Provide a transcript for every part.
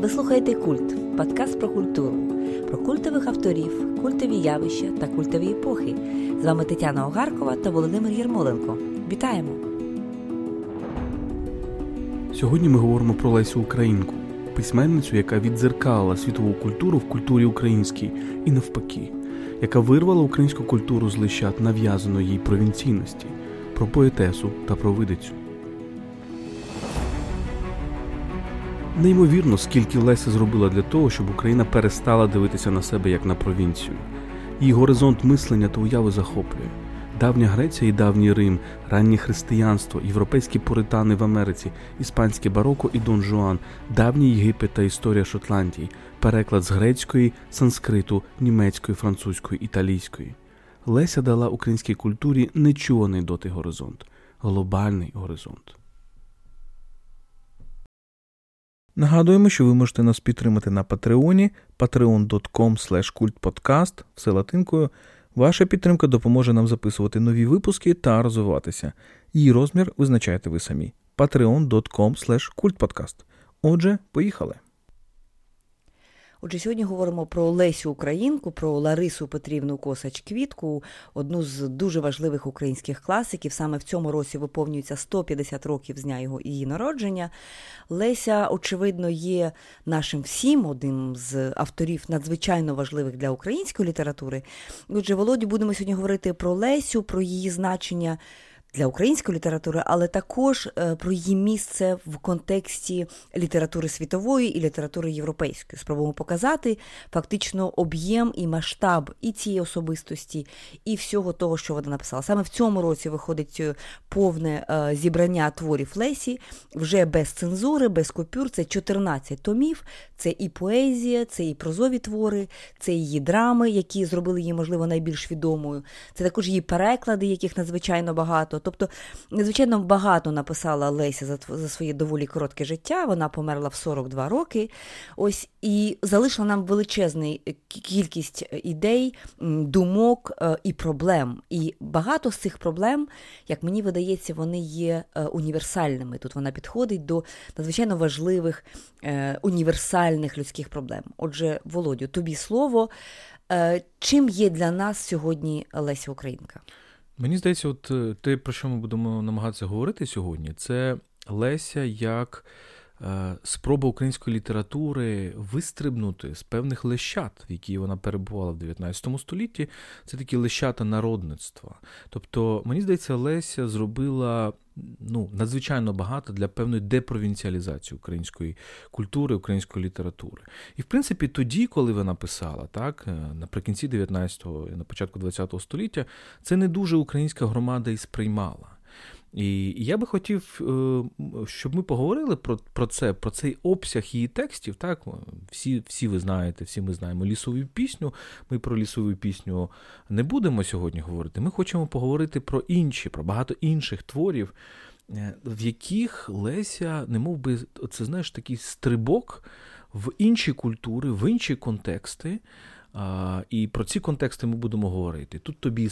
Ви слухаєте Культ, подкаст про культуру, про культових авторів, культові явища та культові епохи. З вами Тетяна Огаркова та Володимир Єрмоленко. Вітаємо! Сьогодні ми говоримо про Лесю Українку, письменницю, яка віддзеркалила світову культуру в культурі українській і навпаки, яка вирвала українську культуру з лищат нав'язаної їй провінційності, про поетесу та провидицю. Неймовірно, скільки Леся зробила для того, щоб Україна перестала дивитися на себе як на провінцію. Її горизонт мислення та уяви захоплює. Давня Греція і давній Рим, раннє християнство, європейські пуритани в Америці, іспанське бароко і Дон Жуан, давній Єгипет та історія Шотландії, переклад з грецької, санскриту, німецької, французької, італійської. Леся дала українській культурі нечуваний доти горизонт, глобальний горизонт. Нагадуємо, що ви можете нас підтримати на Патреоні patreon.com kultpodcast, все латинкою. Ваша підтримка допоможе нам записувати нові випуски та розвиватися. Її розмір визначаєте ви самі. patreon.com kultpodcast. Отже, поїхали. Отже, сьогодні говоримо про Лесю Українку, про Ларису Петрівну Косач Квітку, одну з дуже важливих українських класиків. Саме в цьому році виповнюється 150 років з дня його її народження. Леся, очевидно, є нашим всім одним з авторів надзвичайно важливих для української літератури. Отже, Володі, будемо сьогодні говорити про Лесю, про її значення для української літератури, але також е, про її місце в контексті літератури світової і літератури європейської. Спробуємо показати фактично об'єм і масштаб і цієї особистості, і всього того, що вона написала. Саме в цьому році виходить е, повне е, зібрання творів Лесі, вже без цензури, без купюр. Це 14 томів, це і поезія, це і прозові твори, це її драми, які зробили її, можливо, найбільш відомою. Це також її переклади, яких надзвичайно багато. Тобто, надзвичайно багато написала Леся за за своє доволі коротке життя. Вона померла в 42 роки. Ось і залишила нам величезну кількість ідей, думок е, і проблем. І багато з цих проблем, як мені видається, вони є е, універсальними. Тут вона підходить до надзвичайно важливих е, універсальних людських проблем. Отже, Володю, тобі слово. Чим є для нас сьогодні Леся Українка? Мені здається, от е, те, про що ми будемо намагатися говорити сьогодні, це Леся як спроба української літератури вистрибнути з певних лещат, в які вона перебувала в 19 столітті. Це такі лещата народництва. Тобто, мені здається, Леся зробила ну, надзвичайно багато для певної депровінціалізації української культури, української літератури. І, в принципі, тоді, коли вона писала, так, е, наприкінці 19-го і на початку 20-го століття, це не дуже українська громада і сприймала. І я би хотів, е, щоб ми поговорили про про це, про цей обсяг її текстів. Так, Всі всі ви знаєте, всі ми знаємо лісову пісню. Ми про лісову пісню не будемо сьогодні говорити. Ми хочемо поговорити про інші, про багато інших творів, е, в яких Леся, не мов би, це знаєш, такий стрибок в інші культури, в інші контексти. І про ці контексти ми будемо говорити. Тут тобі і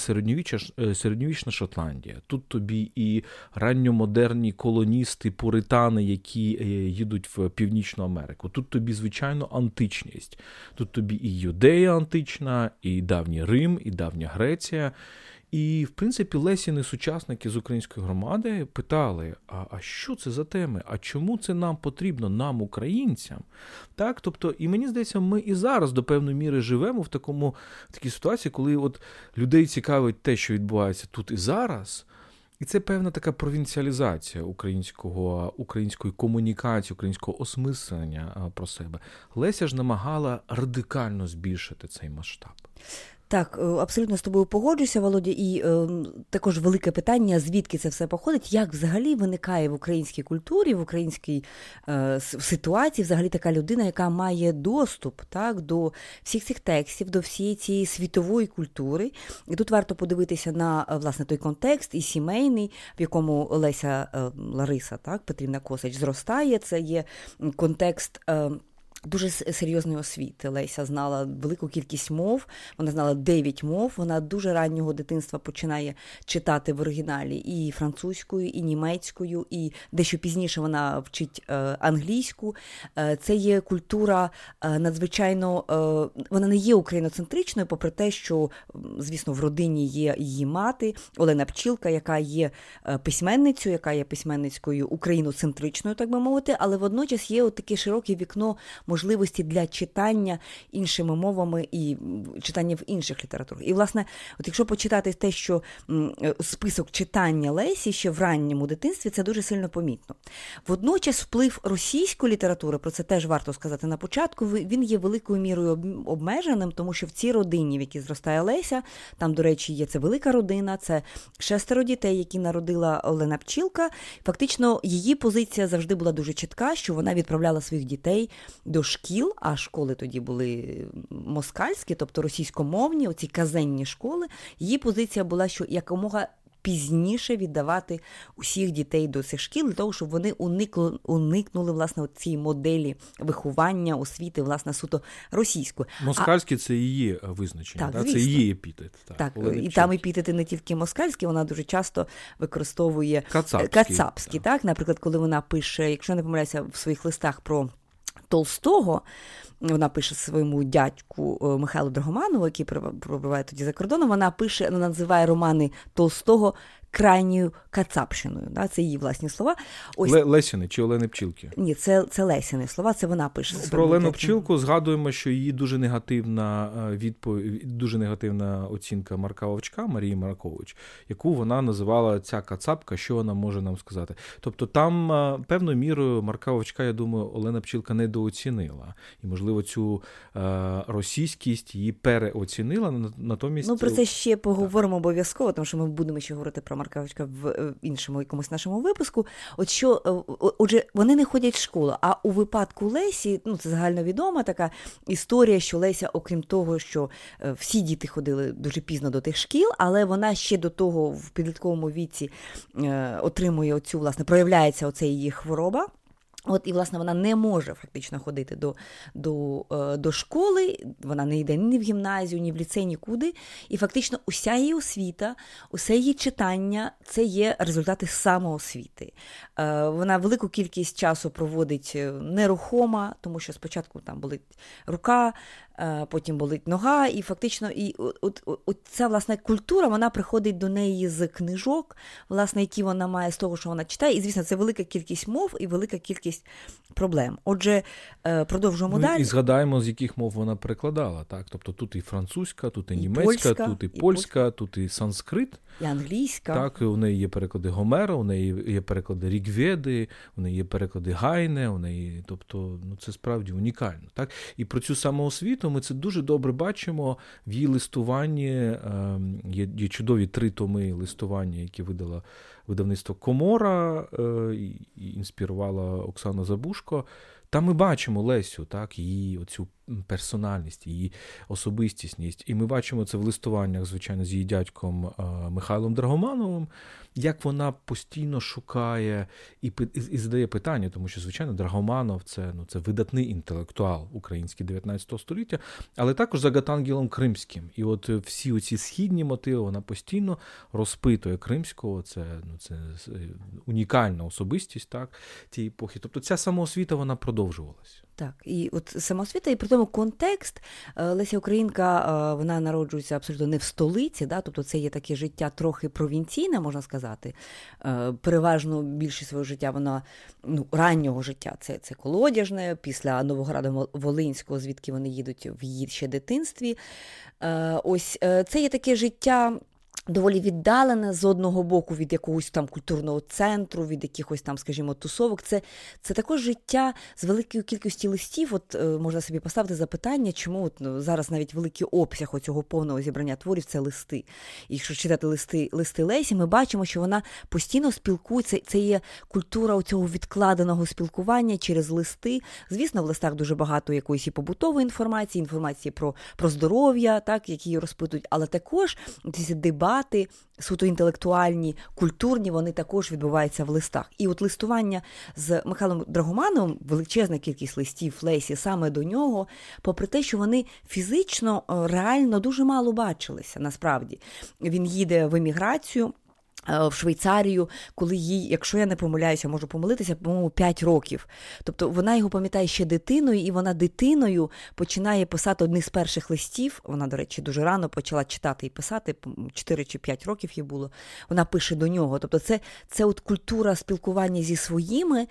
е, середньовічна Шотландія, тут тобі і ранньомодерні колоністи, пуритани, які е, їдуть в Північну Америку. Тут тобі, звичайно, античність. Тут тобі і Юдея антична, і давній Рим, і давня Греція. І, в принципі, Лесіни сучасники з української громади питали: а а що це за теми? А чому це нам потрібно, нам, українцям? Так, тобто, і мені здається, ми і зараз до певної міри живемо в такому в такій ситуації, коли от людей цікавить те, що відбувається тут і зараз. І це певна така провінціалізація українського, української комунікації, українського осмислення про себе. Леся ж намагала радикально збільшити цей масштаб. Так, е, абсолютно з тобою погоджуся, Володя, і е, також велике питання, звідки це все походить, як взагалі виникає в українській культурі, в українській е, ситуації взагалі така людина, яка має доступ так, до всіх цих текстів, до всієї цієї світової культури. І тут варто подивитися на власне той контекст і сімейний, в якому Леся е, Лариса, так, Петрівна Косач зростає. Це є контекст. Дуже серйозної освіти. Леся знала велику кількість мов, вона знала дев'ять мов. Вона дуже раннього дитинства починає читати в оригіналі і французькою, і німецькою, і дещо пізніше вона вчить е, англійську. Е, це є культура е, надзвичайно, вона не є україноцентричною, попри те, що, звісно, в родині є її мати Олена Пчілка, яка є письменницею, яка є письменницькою україноцентричною, так би мовити, але водночас є от таке широке вікно можливості для читання іншими мовами і читання в інших літературах. І, власне, от якщо почитати те, що е, список читання Лесі ще в ранньому дитинстві, це дуже сильно помітно. Водночас, вплив російської літератури, про це теж варто сказати на початку, він є великою мірою обмеженим, тому що в цій родині, в якій зростає Леся, там, до речі, є це велика родина, це шестеро дітей, які народила Олена Пчілка. Фактично, її позиція завжди була дуже чітка, що вона відправляла своїх дітей до шкіл, а школи тоді були москальські, тобто російськомовні, оці казенні школи. Її позиція була, що якомога. Пізніше віддавати усіх дітей до цих шкіл для того, щоб вони уникли, уникнули власне цієї моделі виховання, освіти, власне, суто російської. Москальські це її визначення, так, це її епітет. Так, так і там епітети не тільки москальські, вона дуже часто використовує кацапські, кацапські так. так, наприклад, коли вона пише, якщо не помиляюся в своїх листах про Толстого. Вона пише своєму дядьку е, Михайлу Драгоманову, який пробиває тоді за кордоном. Вона пише, вона називає романи Толстого крайньою кацапщиною. Да? Це її власні слова. Ось... Лесіни чи Олени Пчілки? Ні, це це Лесіни слова, це вона пише. Про Олену Пчілку згадуємо, що її дуже негативна е, відповідь, дуже негативна оцінка Марка Вовчка Марії Маркович, яку вона називала ця кацапка, що вона може нам сказати. Тобто там е, певною мірою Марка Вовчка, я думаю, Олена Пчілка недооцінила. І, можливо, цю е, російськість її переоцінила. Натомість ну про це ще поговоримо обов'язково, тому що ми будемо ще говорити про Маркавичка в іншому якомусь нашому випуску. От що, е, отже, вони не ходять в школу. А у випадку Лесі, ну це загальновідома така історія, що Леся, окрім того, що е, всі діти ходили дуже пізно до тих шкіл, але вона ще до того в підлітковому віці е, отримує оцю, власне, проявляється оця її хвороба. От і власне вона не може фактично ходити до до, е, до школи, вона не йде ні в гімназію, ні в ліцей, нікуди. І фактично уся її освіта, усе її читання це є результати самоосвіти. Е, вона велику кількість часу проводить е, нерухома, тому що спочатку там болить рука, потім болить нога, і фактично і от, от, от ця власне культура вона приходить до неї з книжок, власне, які вона має з того, що вона читає. І, звісно, це велика кількість мов і велика кількість проблем. Отже, е, продовжуємо ну, далі. І згадаємо, з яких мов вона перекладала. так? Тобто тут і французька, тут і, і німецька, польська, тут і польська, і тут і санскрит. І англійська. Так, у неї є переклади Гомера, у неї є переклади Рігведи, у неї є переклади Гайне, у неї, тобто, ну це справді унікально. Так? І про цю самоосвіту ми це дуже добре бачимо в її листуванні. Ем, є, є чудові три томи листування, які видала видавництво Комора е, і інспірувала Оксана Забушко. Там ми бачимо Лесю, так, її оцю персональність, її особистісність. І ми бачимо це в листуваннях, звичайно, з її дядьком е, Михайлом Драгомановим, як вона постійно шукає і і, задає питання, тому що, звичайно, Драгоманов це ну, це видатний інтелектуал український 19 століття, але також за Гатангелом Кримським. І от всі оці східні мотиви вона постійно розпитує Кримського. Це ну, це унікальна особистість так, тієї епохи. Тобто ця самоосвіта вона продовжувалася. Так, і от самосвіта, і при тому контекст е, Леся Українка, е, вона народжується абсолютно не в столиці, да, тобто це є таке життя трохи провінційне, можна сказати. Е, переважно більшість свого життя вона ну, раннього життя це це колодяжне, після Новограда Волинського, звідки вони їдуть в її ще дитинстві. Ось це є таке життя доволі віддалене з одного боку від якогось там культурного центру, від якихось там, скажімо, тусовок. Це це також життя з великою кількістю листів. От е, можна собі поставити запитання, чому от, ну, зараз навіть великий обсяг цього повного зібрання творів це листи. І якщо читати листи листи Лесі, ми бачимо, що вона постійно спілкується. Це є культура цього відкладеного спілкування через листи. Звісно, в листах дуже багато якоїсь і побутової інформації, інформації про про здоров'я, так, які її розпитують, але також ці дебати дебати, суто інтелектуальні, культурні, вони також відбуваються в листах. І от листування з Михайлом Драгомановим, величезна кількість листів Лесі саме до нього, попри те, що вони фізично е, реально дуже мало бачилися. Насправді він їде в еміграцію. Е, в Швейцарію, коли їй, якщо я не помиляюся, можу помилитися, по-моєму, 5 років. Тобто вона його пам'ятає ще дитиною, і вона дитиною починає писати одні з перших листів. Вона, до речі, дуже рано почала читати і писати, 4 чи 5 років їй було. Вона пише до нього. Тобто, це це от культура спілкування зі своїми,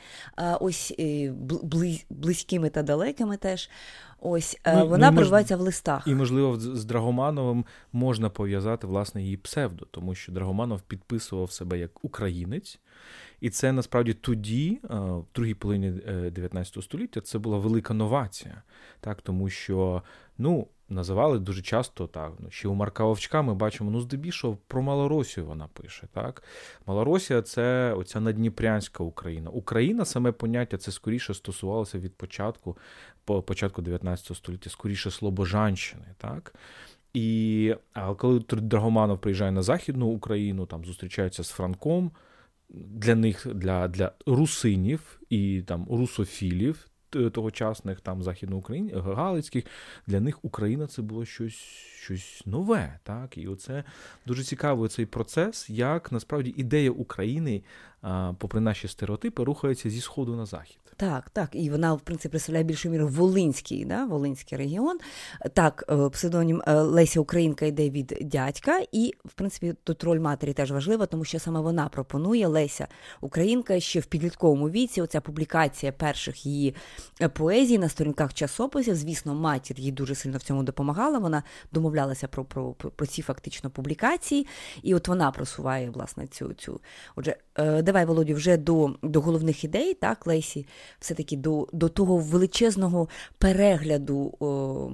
ось е, близькими та далекими теж. Ось е, ну, вона ну, перебувається в листах. І, можливо, з Драгомановим можна пов'язати власне її псевдо, тому що Драгоманов підписував себе як українець, і це насправді тоді, е, в другій половині 19 століття, це була велика новація, так тому що ну. Називали дуже часто так. Ну, ще у Марка Вовчка ми бачимо, ну, здебільшого про Малоросію вона пише. так. Малоросія це оця надніпрянська Україна. Україна, саме поняття, це скоріше стосувалося від початку по початку 19 століття, скоріше Слобожанщини. так. І а коли Драгоманов приїжджає на Західну Україну, там зустрічається з Франком, для них, для для русинів і там русофілів тогочасних там західноукраїн, Галицьких, для них Україна це було щось щось нове. так, І оце дуже цікавий цей процес, як насправді ідея України попри наші стереотипи, рухається зі сходу на захід. Так, так. І вона, в принципі, представляє більшою мірою Волинський, да? Волинський регіон. Так, е, псевдонім е, Леся Українка йде від дядька, і, в принципі, тут роль матері теж важлива, тому що саме вона пропонує Леся Українка ще в підлітковому віці. Оця публікація перших її е, поезій на сторінках часописів. Звісно, матір їй дуже сильно в цьому допомагала. Вона домовлялася про про, про ці фактично публікації, і от вона просуває власне цю цю. Отже, давай, Володю, вже до до головних ідей, так, Лесі, все-таки до до того величезного перегляду о,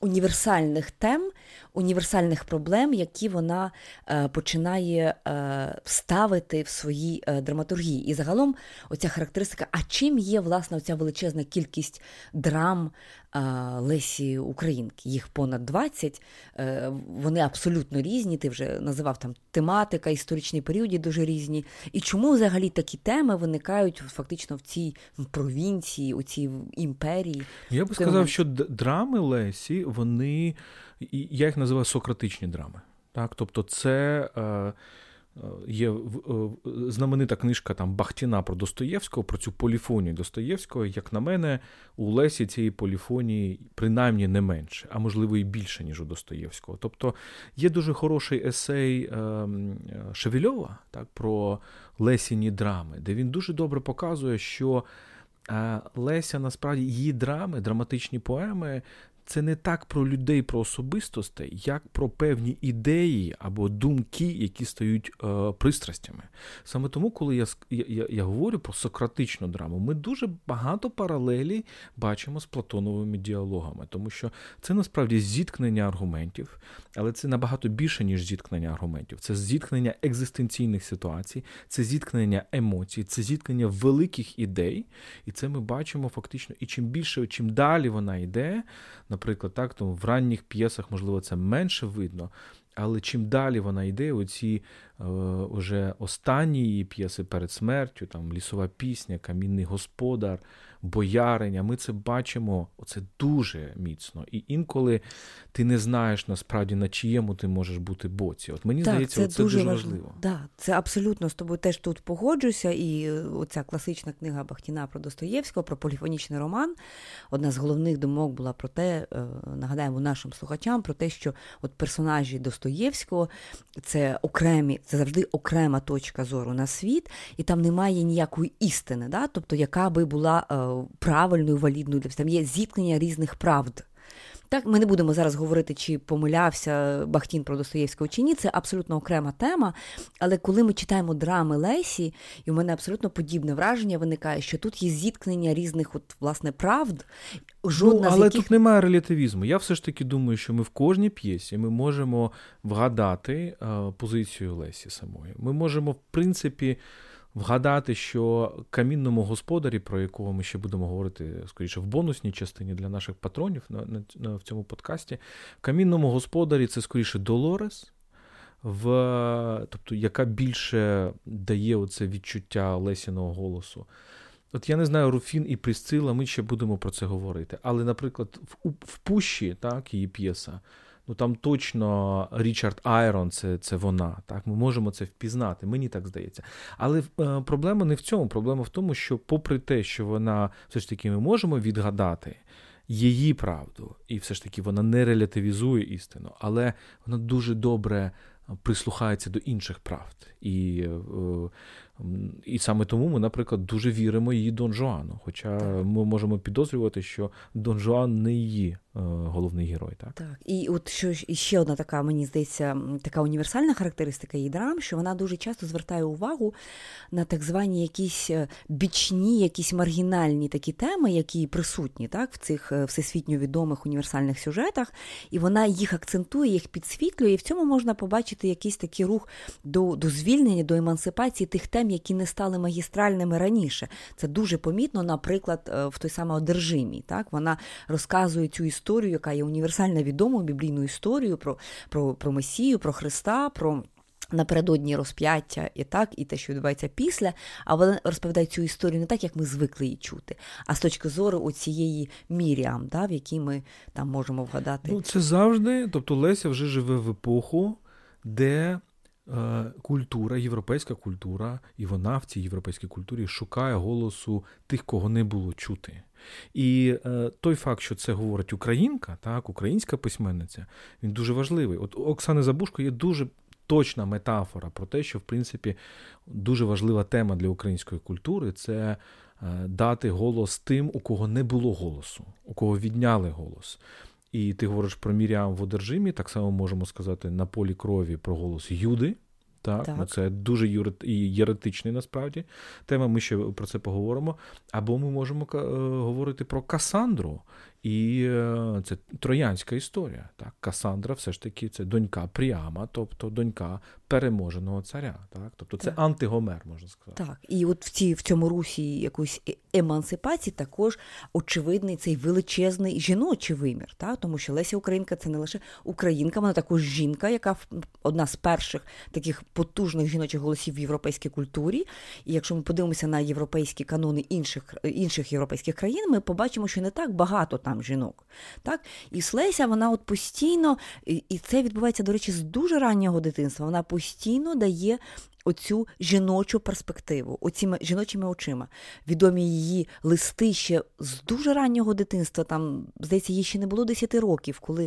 універсальних тем, універсальних проблем, які вона е, починає е, ставити в своїй е, драматургії. І загалом оця характеристика, а чим є власне оця величезна кількість драм Лесі Українки? Їх понад 20, е, вони абсолютно різні. Ти вже називав там тематика, історичні періоди дуже різні. І чому взагалі такі теми виникають фактично в цій провінції, у цій імперії? Я би сказав, що драми Лесі, вони я їх називаю сократичні драми. Так? Тобто, це е, є е, знаменита книжка там Бахтіна про Достоєвського, про цю поліфонію Достоєвського. Як на мене, у Лесі цієї поліфонії принаймні не менше, а можливо і більше, ніж у Достоєвського. Тобто є дуже хороший есей Шевельова так, про Лесіні драми, де він дуже добре показує, що. Леся насправді її драми, драматичні поеми це не так про людей, про особистостей, як про певні ідеї або думки, які стають е, пристрастями. Саме тому, коли я, я, я говорю про сократичну драму, ми дуже багато паралелі бачимо з Платоновими діалогами, тому що це насправді зіткнення аргументів, але це набагато більше, ніж зіткнення аргументів. Це зіткнення екзистенційних ситуацій, це зіткнення емоцій, це зіткнення великих ідей. І це ми бачимо фактично. І чим більше, чим далі вона йде, наприклад, так, тому в ранніх п'єсах, можливо, це менше видно. Але чим далі вона йде, оці е, вже останні її п'єси перед смертю, там лісова пісня, камінний господар, бояриня, ми це бачимо це дуже міцно. І інколи ти не знаєш насправді на чиєму ти можеш бути боці. От мені так, здається, це дуже, дуже важливо. Да, Це абсолютно з тобою теж тут погоджуся. І оця класична книга Бахтіна про Достоєвського, про поліфонічний роман. Одна з головних думок була про те, е, нагадаємо нашим слухачам, про те, що от персонажі Достоєвського це окремі, це завжди окрема точка зору на світ, і там немає ніякої істини, да? тобто яка би була е, правильною, валідною для там є зіткнення різних правд. Так, ми не будемо зараз говорити, чи помилявся Бахтін про Достоєвського чи ні. Це абсолютно окрема тема. Але коли ми читаємо драми Лесі, і у мене абсолютно подібне враження виникає, що тут є зіткнення різних от, власне правд. Жодна ну, але яких... тут немає релятивізму. Я все ж таки думаю, що ми в кожній п'єсі ми можемо вгадати а, позицію Лесі самої. Ми можемо, в принципі вгадати, що камінному господарі, про якого ми ще будемо говорити скоріше в бонусній частині для наших патронів на, на, на в цьому подкасті, камінному господарі це скоріше Долорес. в, тобто, яка більше дає оце відчуття Лесіного голосу. От я не знаю, Руфін і Прісцила, ми ще будемо про це говорити. Але, наприклад, в, в Пущі, так, її п'єса, ну там точно Річард Айрон, це це вона. Так, Ми можемо це впізнати, мені так здається. Але е, проблема не в цьому. Проблема в тому, що, попри те, що вона все ж таки ми можемо відгадати її правду, і все ж таки вона не релятивізує істину, але вона дуже добре прислухається до інших правд. І е, і саме тому ми, наприклад, дуже віримо її Дон Жуану. Хоча ми можемо підозрювати, що Дон Жуан не її е, головний герой. Так, Так. І от що ще одна така, мені здається, така універсальна характеристика її драм, що вона дуже часто звертає увагу на так звані якісь е, бічні, якісь маргінальні такі теми, які присутні так, в цих е, всесвітньо відомих універсальних сюжетах, і вона їх акцентує, їх підсвітлює, і в цьому можна побачити якийсь такий рух до, до звільнення, до емансипації тих тем тем, які не стали магістральними раніше. Це дуже помітно, наприклад, е, в той самій одержимій. Так? Вона розказує цю історію, яка є універсально відому біблійну історію про, про, про Месію, про Христа. про... Напередодні розп'яття і так, і те, що відбувається після, а вона розповідає цю історію не так, як ми звикли її чути, а з точки зору оцієї Міріам, да, в якій ми там можемо вгадати. Ну, Це завжди, тобто Леся вже живе в епоху, де культура, європейська культура, і вона в цій європейській культурі шукає голосу тих, кого не було чути. І е, той факт, що це говорить українка, так, українська письменниця, він дуже важливий. От Оксани Забушко є дуже точна метафора про те, що в принципі дуже важлива тема для української культури це. Е, дати голос тим, у кого не було голосу, у кого відняли голос. І ти говориш про Міріам в одержимі, так само можемо сказати на полі крові про голос Юди. Так, так. Ну, це дуже єретичний насправді тема. Ми ще про це поговоримо. Або ми можемо е, говорити про Касандру, і е, це троянська історія. Так, Касандра, все ж таки, це донька Пріама, тобто донька переможеного царя. Так, тобто це так. антигомер, можна сказати. Так, і от в цій в цьому русі якоїсь е, емансипації також очевидний цей величезний жіночий вимір. Так? Тому що Леся Українка це не лише українка, вона також жінка, яка одна з перших таких потужних жіночих голосів в європейській культурі. І якщо ми подивимося на європейські канони інших інших європейських країн, ми побачимо, що не так багато там жінок. Так? І Слеся, вона от постійно, і це відбувається, до речі, з дуже раннього дитинства. Вона постійно дає. Оцю жіночу перспективу, оціми жіночими очима. Відомі її листи ще з дуже раннього дитинства. Там, здається, їй ще не було 10 років, коли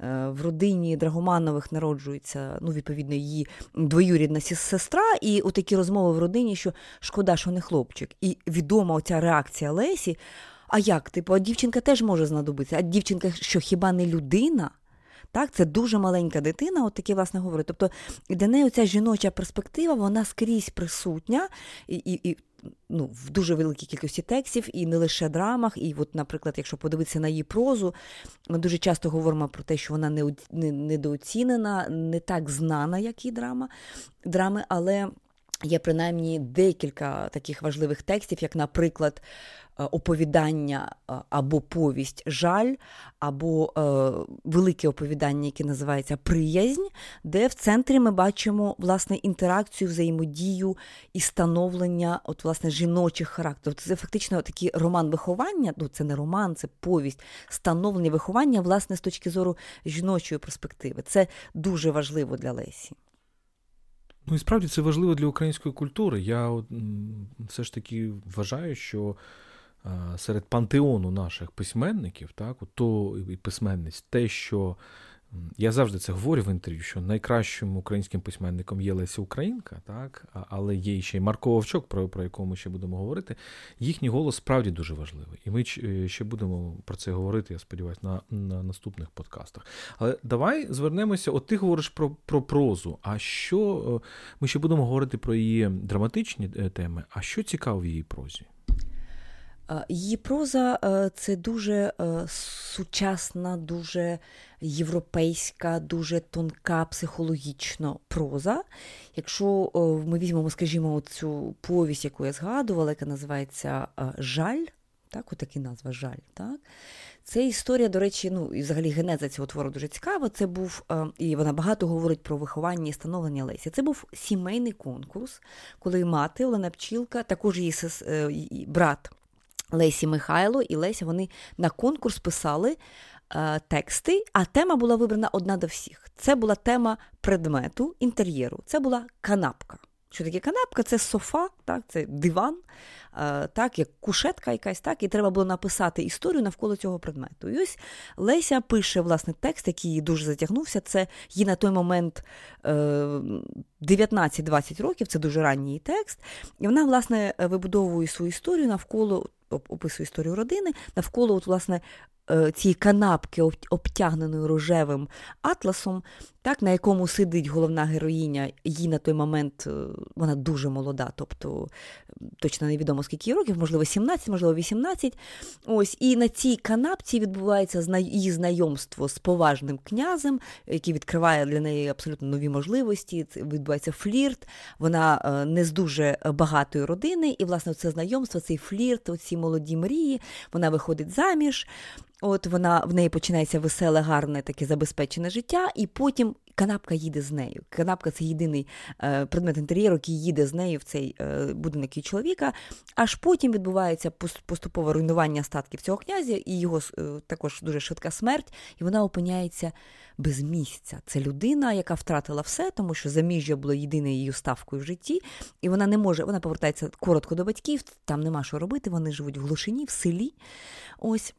е, в родині Драгоманових народжується, ну, відповідно, її двоюрідна сестра, і отакі розмови в родині, що шкода, що не хлопчик. І відома оця реакція Лесі. А як? Типу, а дівчинка теж може знадобитися. А дівчинка, що хіба не людина? Так, Це дуже маленька дитина, от таке, власне, говорить. Тобто для неї ця жіноча перспектива, вона скрізь присутня і, і, і ну, в дуже великій кількості текстів, і не лише драмах. І, от, наприклад, якщо подивитися на її прозу, ми дуже часто говоримо про те, що вона не, не, недооцінена, не так знана, як і драма, драми, але. Є принаймні декілька таких важливих текстів, як, наприклад, Е, оповідання е, або повість жаль, або е, велике оповідання, яке називається Приязнь, де в центрі ми бачимо власне інтеракцію, взаємодію і становлення от, власне, жіночих характерів. Це фактично такий роман виховання, ну це не роман, це повість, становлення виховання, власне, з точки зору жіночої перспективи. Це дуже важливо для Лесі. Ну і справді це важливо для української культури. Я от, все ж таки вважаю, що серед пантеону наших письменників, так, то і письменниць, те, що я завжди це говорю в інтерв'ю, що найкращим українським письменником є Леся Українка, так, але є ще й Марко Вовчок, про, про якого ми ще будемо говорити. Їхній голос справді дуже важливий. І ми е, ще будемо про це говорити, я сподіваюся, на на наступних подкастах. Але давай звернемося. От ти говориш про про прозу. А що е, ми ще будемо говорити про її драматичні е, теми? А що цікаво в її прозі? Її проза е, це дуже е, сучасна, дуже європейська, дуже тонка психологічна проза. Якщо ми візьмемо, скажімо, цю повість, яку я згадувала, яка називається Жаль, Так, отакі назва жаль. Так? Це історія, до речі, ну і взагалі генеза цього твору дуже цікава. Це був, е, і вона багато говорить про виховання і становлення Лесі. Це був сімейний конкурс, коли мати Олена Пчілка, також її е, брат Лесі Михайло і Леся, вони на конкурс писали е, тексти, а тема була вибрана одна до всіх. Це була тема предмету інтер'єру. Це була канапка. Що таке канапка? Це софа, так, це диван, е, так, як кушетка якась, так, і треба було написати історію навколо цього предмету. І ось Леся пише власне текст, який їй дуже затягнувся. Це їй на той момент 19-20 е, років, це дуже ранній текст. І вона, власне, вибудовує свою історію навколо. Описує історію родини. Навколо от, власне, Е, цієї канапки, обтягненої рожевим атласом, так, на якому сидить головна героїня, їй на той момент е, вона дуже молода, тобто точно невідомо скільки років, можливо, 17, можливо, 18. Ось, І на цій канапці відбувається її знайомство з поважним князем, який відкриває для неї абсолютно нові можливості. Це відбувається флірт, вона е, не з дуже багатої родини, і, власне, це знайомство, цей флірт, оці молоді мрії, вона виходить заміж. От вона в неї починається веселе, гарне, таке забезпечене життя, і потім канапка їде з нею. Канапка це єдиний е, предмет інтер'єру, який їде з нею в цей е, будинок і чоловіка. Аж потім відбувається поступове руйнування статків цього князя, і його е, також дуже швидка смерть, і вона опиняється без місця. Це людина, яка втратила все, тому що заміжжя було єдиною її ставкою в житті, і вона не може, вона повертається коротко до батьків, там нема що робити, вони живуть в глушині, в селі. Ось.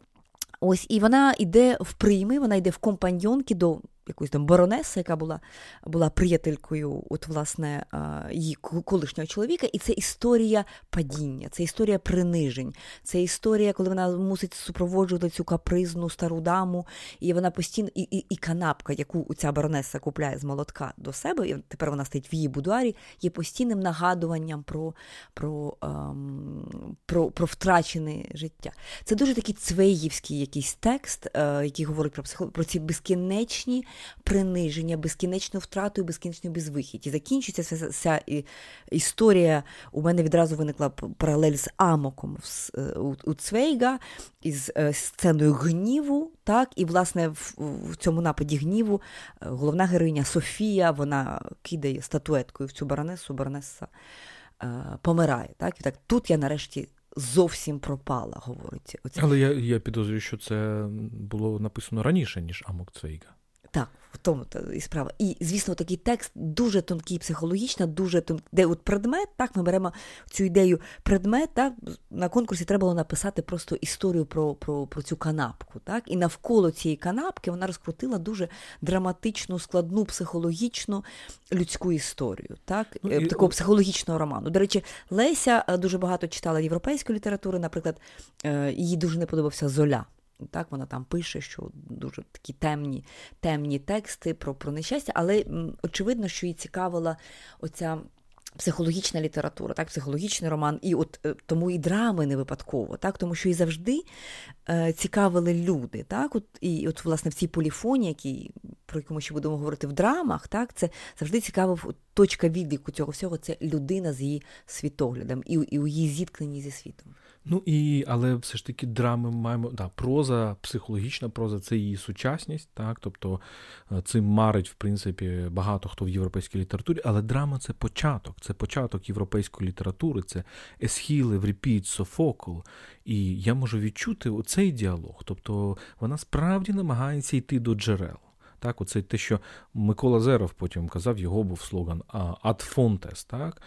Ось, і вона йде в прийми, вона йде в компаньонки до якоїсь там баронеси, яка була була приятелькою от, власне, її колишнього чоловіка. І це історія падіння, це історія принижень, це історія, коли вона мусить супроводжувати цю капризну стару даму, і вона постійно і, і, і канапка, яку ця баронеса купляє з молотка до себе, і тепер вона стоїть в її будуарі, є постійним нагадуванням про про, ем, про, про втрачене життя. Це дуже такий цвеївський якийсь текст, е, який говорить про психологію, про ці безкінечні приниження, безкінечну втрату і безкінечну безвихідь. І закінчується вся, вся історія. У мене відразу виникла паралель з Амоком е, у Цвейга із е, сценою гніву. Так, І, власне, в, цьому нападі гніву е, головна героїня Софія вона кидає статуеткою в цю баронесу, баронеса помирає. Так? І так тут я нарешті. Зовсім пропала, говорить. Оце. Але я я підозрюю, що це було написано раніше, ніж Амок Цвейга. В тому і справа. І, звісно, такий текст дуже тонкий, психологічно, дуже тонкий, де от предмет, так, ми беремо цю ідею предмет, так, на конкурсі треба було написати просто історію про про, про цю канапку. так, І навколо цієї канапки вона розкрутила дуже драматичну, складну, психологічну людську історію, так, ну, і... такого психологічного роману. До речі, Леся е, дуже багато читала європейської літератури, наприклад, е, їй дуже не подобався Золя. Так, вона там пише, що дуже такі темні темні тексти про про нещастя, але очевидно, що її цікавила оця психологічна література, так, психологічний роман, і от е, тому і драми не випадково, так, тому що і завжди е, цікавили люди. Так, от, І от, власне, в цій поліфоні, який, про яку ми ще будемо говорити в драмах, так, це завжди цікава точка відліку цього всього це людина з її світоглядом і, і у її зіткненні зі світом. Ну і але все ж таки драми маємо да, проза, психологічна проза це її сучасність, так тобто е, цим марить в принципі багато хто в європейській літературі, але драма це початок, це початок європейської літератури, це Есхіли, Вріпіт, Софокл. І я можу відчути оцей діалог. Тобто вона справді намагається йти до джерел. Так, оце те, що Микола Зеров потім казав, його був слоган «Ad fontes», так?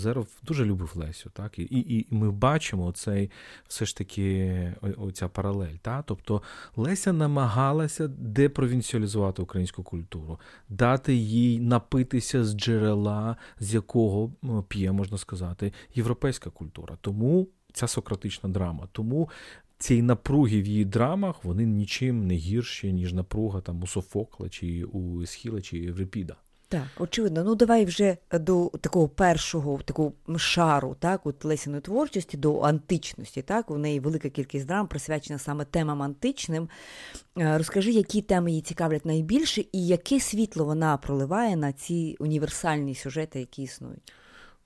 Зеров дуже любив Лесю. Так? І і, і ми бачимо цей все ж таки оця паралель. Так? Тобто Леся намагалася депровінціалізувати українську культуру, дати їй напитися з джерела, з якого п'є, можна сказати, європейська культура. Тому. Ця сократична драма. Тому ці напруги в її драмах вони нічим не гірші, ніж напруга там у Софокла, чи у Схіла, чи Єврипіда. Так, очевидно. Ну давай вже до такого першого такого шару, так, от Лесіної творчості, до античності. Так, у неї велика кількість драм присвячена саме темам античним. Е, розкажи, які теми її цікавлять найбільше, і яке світло вона проливає на ці універсальні сюжети, які існують.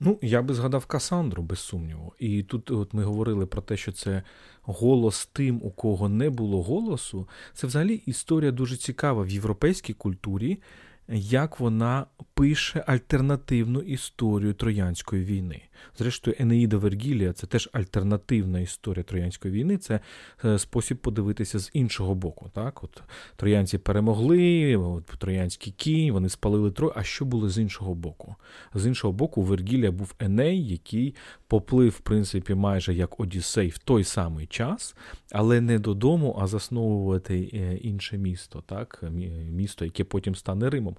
Ну, я би згадав Касандру, без сумніву. І тут от ми говорили про те, що це голос тим, у кого не було голосу. Це взагалі історія дуже цікава в європейській культурі, як вона пише альтернативну історію Троянської війни. Зрештою, Енеїда Вергілія це теж альтернативна історія Троянської війни, це е, спосіб подивитися з іншого боку. Так, от Троянці перемогли, от Троянський кінь, вони спалили Трой. А що було з іншого боку? З іншого боку, Вергілія був Еней, який поплив, в принципі, майже як Одіссей в той самий час, але не додому, а засновувати е, інше місто, так, місто, яке потім стане Римом.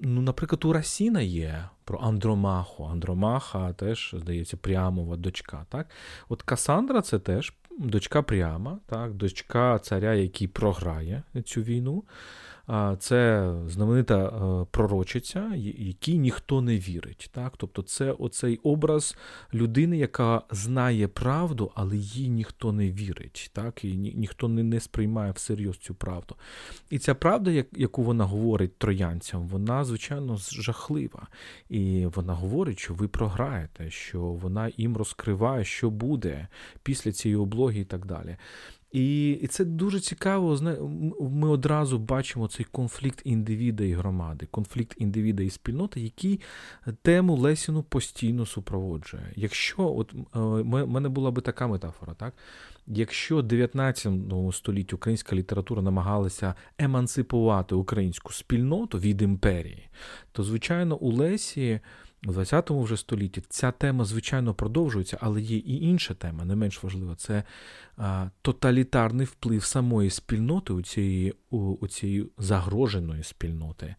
Ну, Наприклад, у Расіна є про Андромаху. Андромаха теж, здається, Прямова дочка. Так? От Касандра це теж дочка Пряма, так? дочка царя, який програє цю війну. Це знаменита е, пророчиця, якій ніхто не вірить. Так? Тобто це оцей образ людини, яка знає правду, але їй ніхто не вірить. Так? І ні, ніхто не, не сприймає всерйоз цю правду. І ця правда, яку вона говорить троянцям, вона, звичайно, жахлива. І вона говорить, що ви програєте, що вона їм розкриває, що буде після цієї облоги і так далі. І і це дуже цікаво. Ми одразу бачимо цей конфлікт індивіда і громади, конфлікт індивіда і спільноти, який тему Лесіну постійно супроводжує. Якщо от е, мене була би така метафора, так? Якщо в 19 столітті українська література намагалася емансипувати українську спільноту від імперії, то звичайно у Лесі. У 20 вже столітті ця тема, звичайно, продовжується, але є і інша тема, не менш важлива це а, тоталітарний вплив самої спільноти у цієї у, у цієї загроженої спільноти.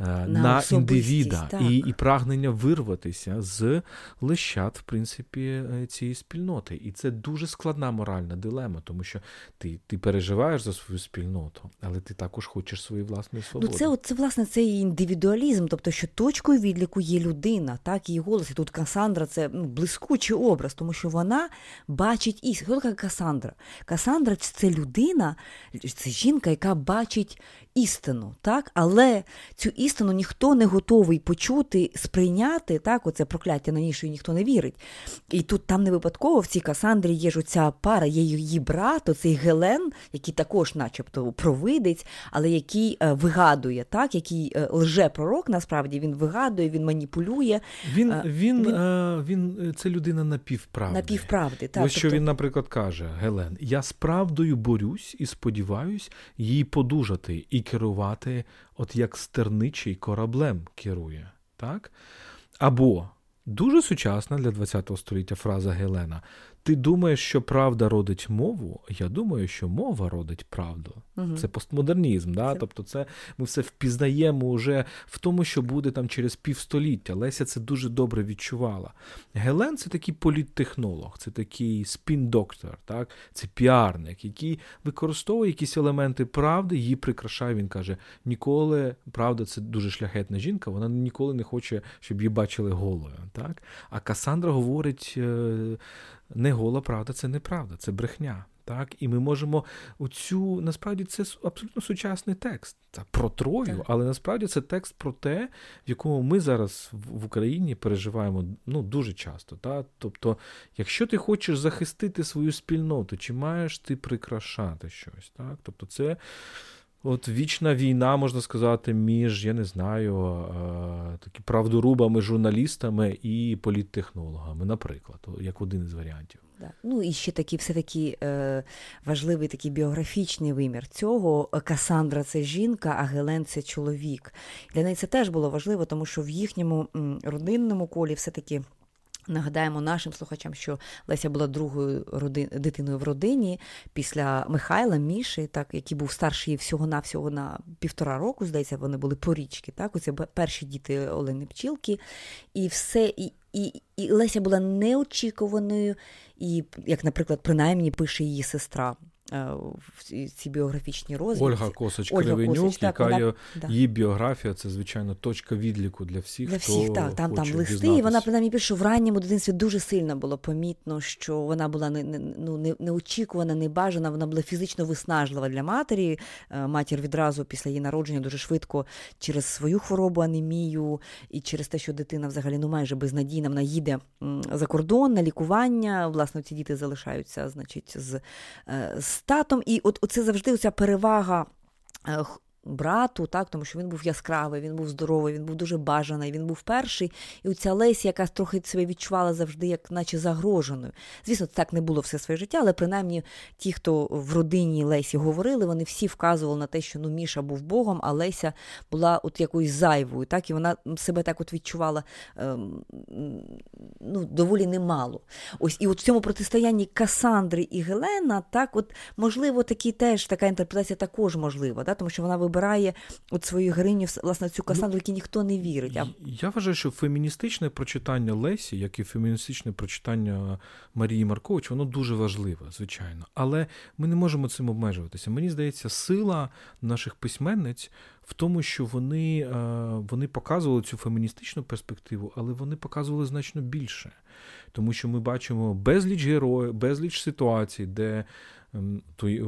Е, на, на індивіда і і прагнення вирватися з лищат, в принципі, е, цієї спільноти. І це дуже складна моральна дилема, тому що ти ти переживаєш за свою спільноту, але ти також хочеш свої власної свободи. Ну, це це власне цей індивідуалізм, тобто що точкою відліку є людина, так її голос. І тут Касандра це ну, блискучий образ, тому що вона бачить і Хто така Касандра? Касандра це людина, це жінка, яка бачить істину, так? але цю істину ніхто не готовий почути, сприйняти. так? Оце прокляття на нішу ніхто не вірить. І тут там не випадково в цій Касандрі є ж оця пара, є її брат, оцей Гелен, який також, начебто, провидець, але який е, вигадує, так? який е, лже пророк, насправді він вигадує, він маніпулює. Він е, він, він, він це людина напівправди. Напівправди, так. Ось що тобто... він, наприклад, каже: Гелен, я з правдою борюсь і сподіваюсь їй подужати. І керувати, от як стерничий кораблем керує. так? Або дуже сучасна для ХХ століття фраза Гелена. Ти думаєш, що правда родить мову? Я думаю, що мова родить правду. Угу. Це постмодернізм. Да? Це... Тобто, це ми все впізнаємо вже в тому, що буде там через півстоліття. Леся це дуже добре відчувала. Гелен це такий політтехнолог, це такий спін-доктор, так? це піарник, який використовує якісь елементи правди, її прикрашає. Він каже: ніколи правда, це дуже шляхетна жінка, вона ніколи не хоче, щоб її бачили голою. Так? А Касандра говорить. Е, не гола правда, це неправда, це брехня. Так, І ми можемо оцю, насправді, це абсолютно сучасний текст це про Трою, так. але насправді це текст про те, в якому ми зараз в Україні переживаємо ну, дуже часто. Так? Тобто, якщо ти хочеш захистити свою спільноту, чи маєш ти прикрашати щось? Так? Тобто, це От вічна війна, можна сказати, між, я не знаю, такі правдорубами, журналістами і політтехнологами, наприклад, як один із варіантів. Ну і ще такий все-таки е, важливий такий біографічний вимір цього. Касандра це жінка, а Гелен це чоловік. Для неї це теж було важливо, тому що в їхньому родинному колі все-таки. Нагадаємо нашим слухачам, що Леся була другою родин, дитиною в родині після Михайла Міші, так який був старший всього-навсього на півтора року. Здається, вони були порічки. Так, оце перші діти Олени Пчілки, і все, і, і, і Леся була неочікуваною, і як, наприклад, принаймні пише її сестра ці біографічні розвідки. Ольга Косач Кривенюк, яка вона, є да. її біографія, це звичайно точка відліку для всіх. Для всіх, хто так. Там хоче там листи, дізнатися. і вона принаймні більше в ранньому дитинстві дуже сильно було помітно, що вона була не, не, ну, не, неочікувана, небажана, вона була фізично виснажлива для матері. Матір відразу після її народження дуже швидко через свою хворобу, анемію, і через те, що дитина взагалі ну майже безнадійна, вона їде за кордон на лікування. Власне, ці діти залишаються, значить, з, з татом. І от це завжди оця перевага брату, так, тому що він був яскравий, він був здоровий, він був дуже бажаний, він був перший. І оця Лесі, яка трохи себе відчувала завжди, як наче загроженою. Звісно, так не було все своє життя, але принаймні ті, хто в родині Лесі говорили, вони всі вказували на те, що ну, Міша був Богом, а Леся була от якоюсь зайвою. Так, І вона себе так от відчувала ем, ну, доволі немало. Ось І от в цьому протистоянні Касандри і Гелена, так, от, можливо, такі теж така інтерпретація також можлива, так, тому що вона вибирає от свою героїню, власне, цю Касандру, якій ніхто не вірить. А... Я вважаю, що феміністичне прочитання Лесі, як і феміністичне прочитання Марії Маркович, воно дуже важливе, звичайно. Але ми не можемо цим обмежуватися. Мені здається, сила наших письменниць в тому, що вони, е, вони показували цю феміністичну перспективу, але вони показували значно більше. Тому що ми бачимо безліч героїв, безліч ситуацій, де то е,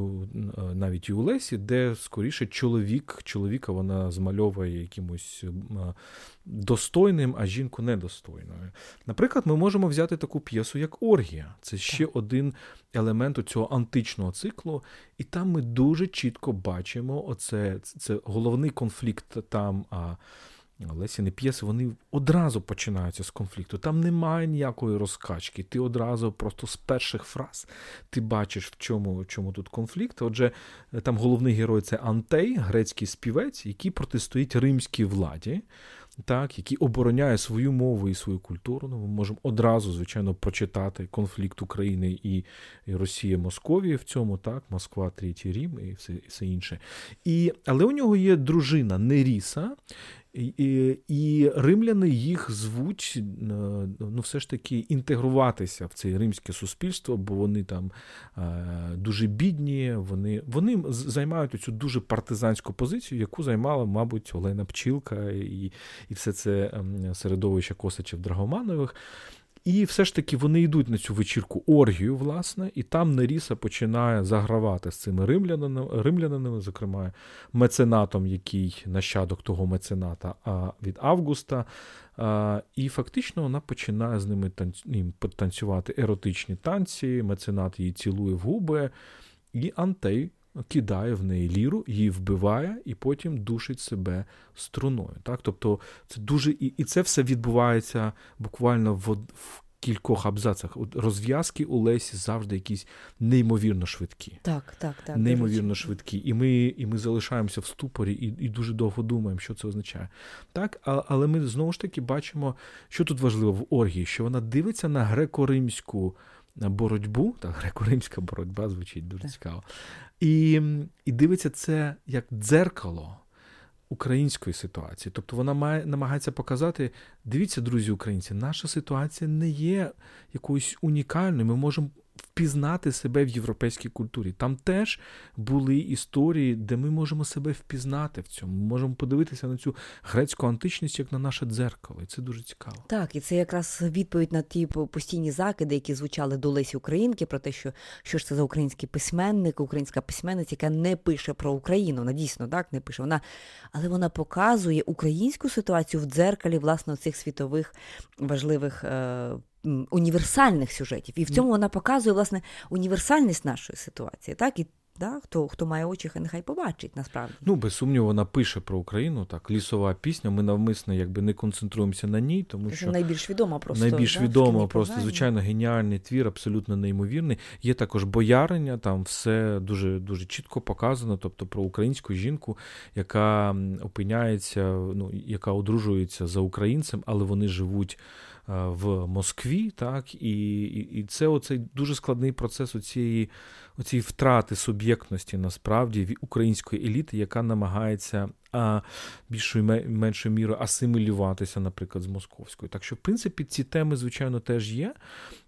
навіть і у Лесі, де скоріше чоловік, чоловіка вона змальовує якимось е, достойним, а жінку недостойною. Наприклад, ми можемо взяти таку п'єсу, як Оргія. Це ще один елемент цього античного циклу, і там ми дуже чітко бачимо оце, це головний конфлікт там. а Лесіни п'єси вони одразу починаються з конфлікту. Там немає ніякої розкачки. Ти одразу просто з перших фраз ти бачиш, в чому чому тут конфлікт. Отже, там головний герой це Антей, грецький співець, який протистоїть римській владі, так, який обороняє свою мову і свою культуру. Ну, Ми можемо одразу, звичайно, прочитати конфлікт України і Росії Московії в цьому, так, Москва, Третій Рім і все і все інше. І, Але у нього є дружина Неріса. І і римляни їх звуть е, ну, все ж таки інтегруватися в це римське суспільство, бо вони там е, дуже бідні, вони вони займають цю дуже партизанську позицію, яку займала, мабуть, Олена Пчілка і і все це ем, середовище Косачів Драгоманових. І все ж таки вони йдуть на цю вечірку оргію, власне, і там Неріса починає загравати з цими римлянами, римлянами, зокрема, меценатом, який нащадок того мецената від Августа. І фактично вона починає з ними танцювати еротичні танці, меценат її цілує в губи, і Антей. Кидає в неї ліру, її вбиває і потім душить себе струною. Так? Тобто це дуже і і це все відбувається буквально в, в кількох абзацах. Розв'язки у Лесі завжди якісь неймовірно швидкі. Так, так, так. Неймовірно швидкі. І ми і ми залишаємося в ступорі і і дуже довго думаємо, що це означає. Так, Але ми знову ж таки бачимо, що тут важливо в Оргії, що вона дивиться на греко-римську боротьбу, так, греко-римська боротьба звучить дуже цікаво. І, І дивиться це як дзеркало української ситуації. Тобто вона має намагається показати: дивіться, друзі українці, наша ситуація не є якоюсь унікальною. Ми можемо впізнати себе в європейській культурі. Там теж були історії, де ми можемо себе впізнати в цьому. Ми можемо подивитися на цю грецьку античність як на наше дзеркало. І це дуже цікаво. Так, і це якраз відповідь на ті постійні закиди, які звучали до Лесі Українки, про те, що що ж це за український письменник, українська письменниця, яка не пише про Україну. Вона дійсно так не пише. Вона, але вона показує українську ситуацію в дзеркалі власне цих світових важливих. Е, універсальних сюжетів. І в цьому вона показує власне універсальність нашої ситуації. так, і Да? Хто хто має очі, нехай побачить насправді. Ну, без сумніву, вона пише про Україну, так, лісова пісня. Ми навмисно якби не концентруємося на ній, тому Це що найбільш відома просто. Найбільш да, відома, просто звичайно геніальний твір, абсолютно неймовірний. Є також бояриня, там все дуже дуже чітко показано, тобто про українську жінку, яка опиняється, ну яка одружується за українцем, але вони живуть. В Москві, так, і і, це оцей дуже складний процес оцієї, оцієї втрати суб'єктності насправді української еліти, яка намагається а, більшою меншою мірою асимілюватися, наприклад, з московською. Так що, в принципі, ці теми, звичайно, теж є.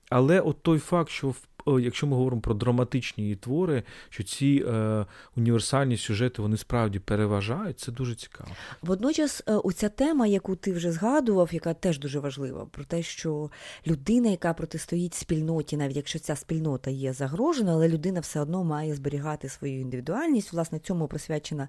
Але от той факт, що якщо ми говоримо про драматичні твори, що ці е, універсальні сюжети вони справді переважають, це дуже цікаво. Водночас, е, оця тема, яку ти вже згадував, яка теж дуже важлива, про те, що людина, яка протистоїть спільноті, навіть якщо ця спільнота є загрожена, але людина все одно має зберігати свою індивідуальність. Власне, цьому присвячена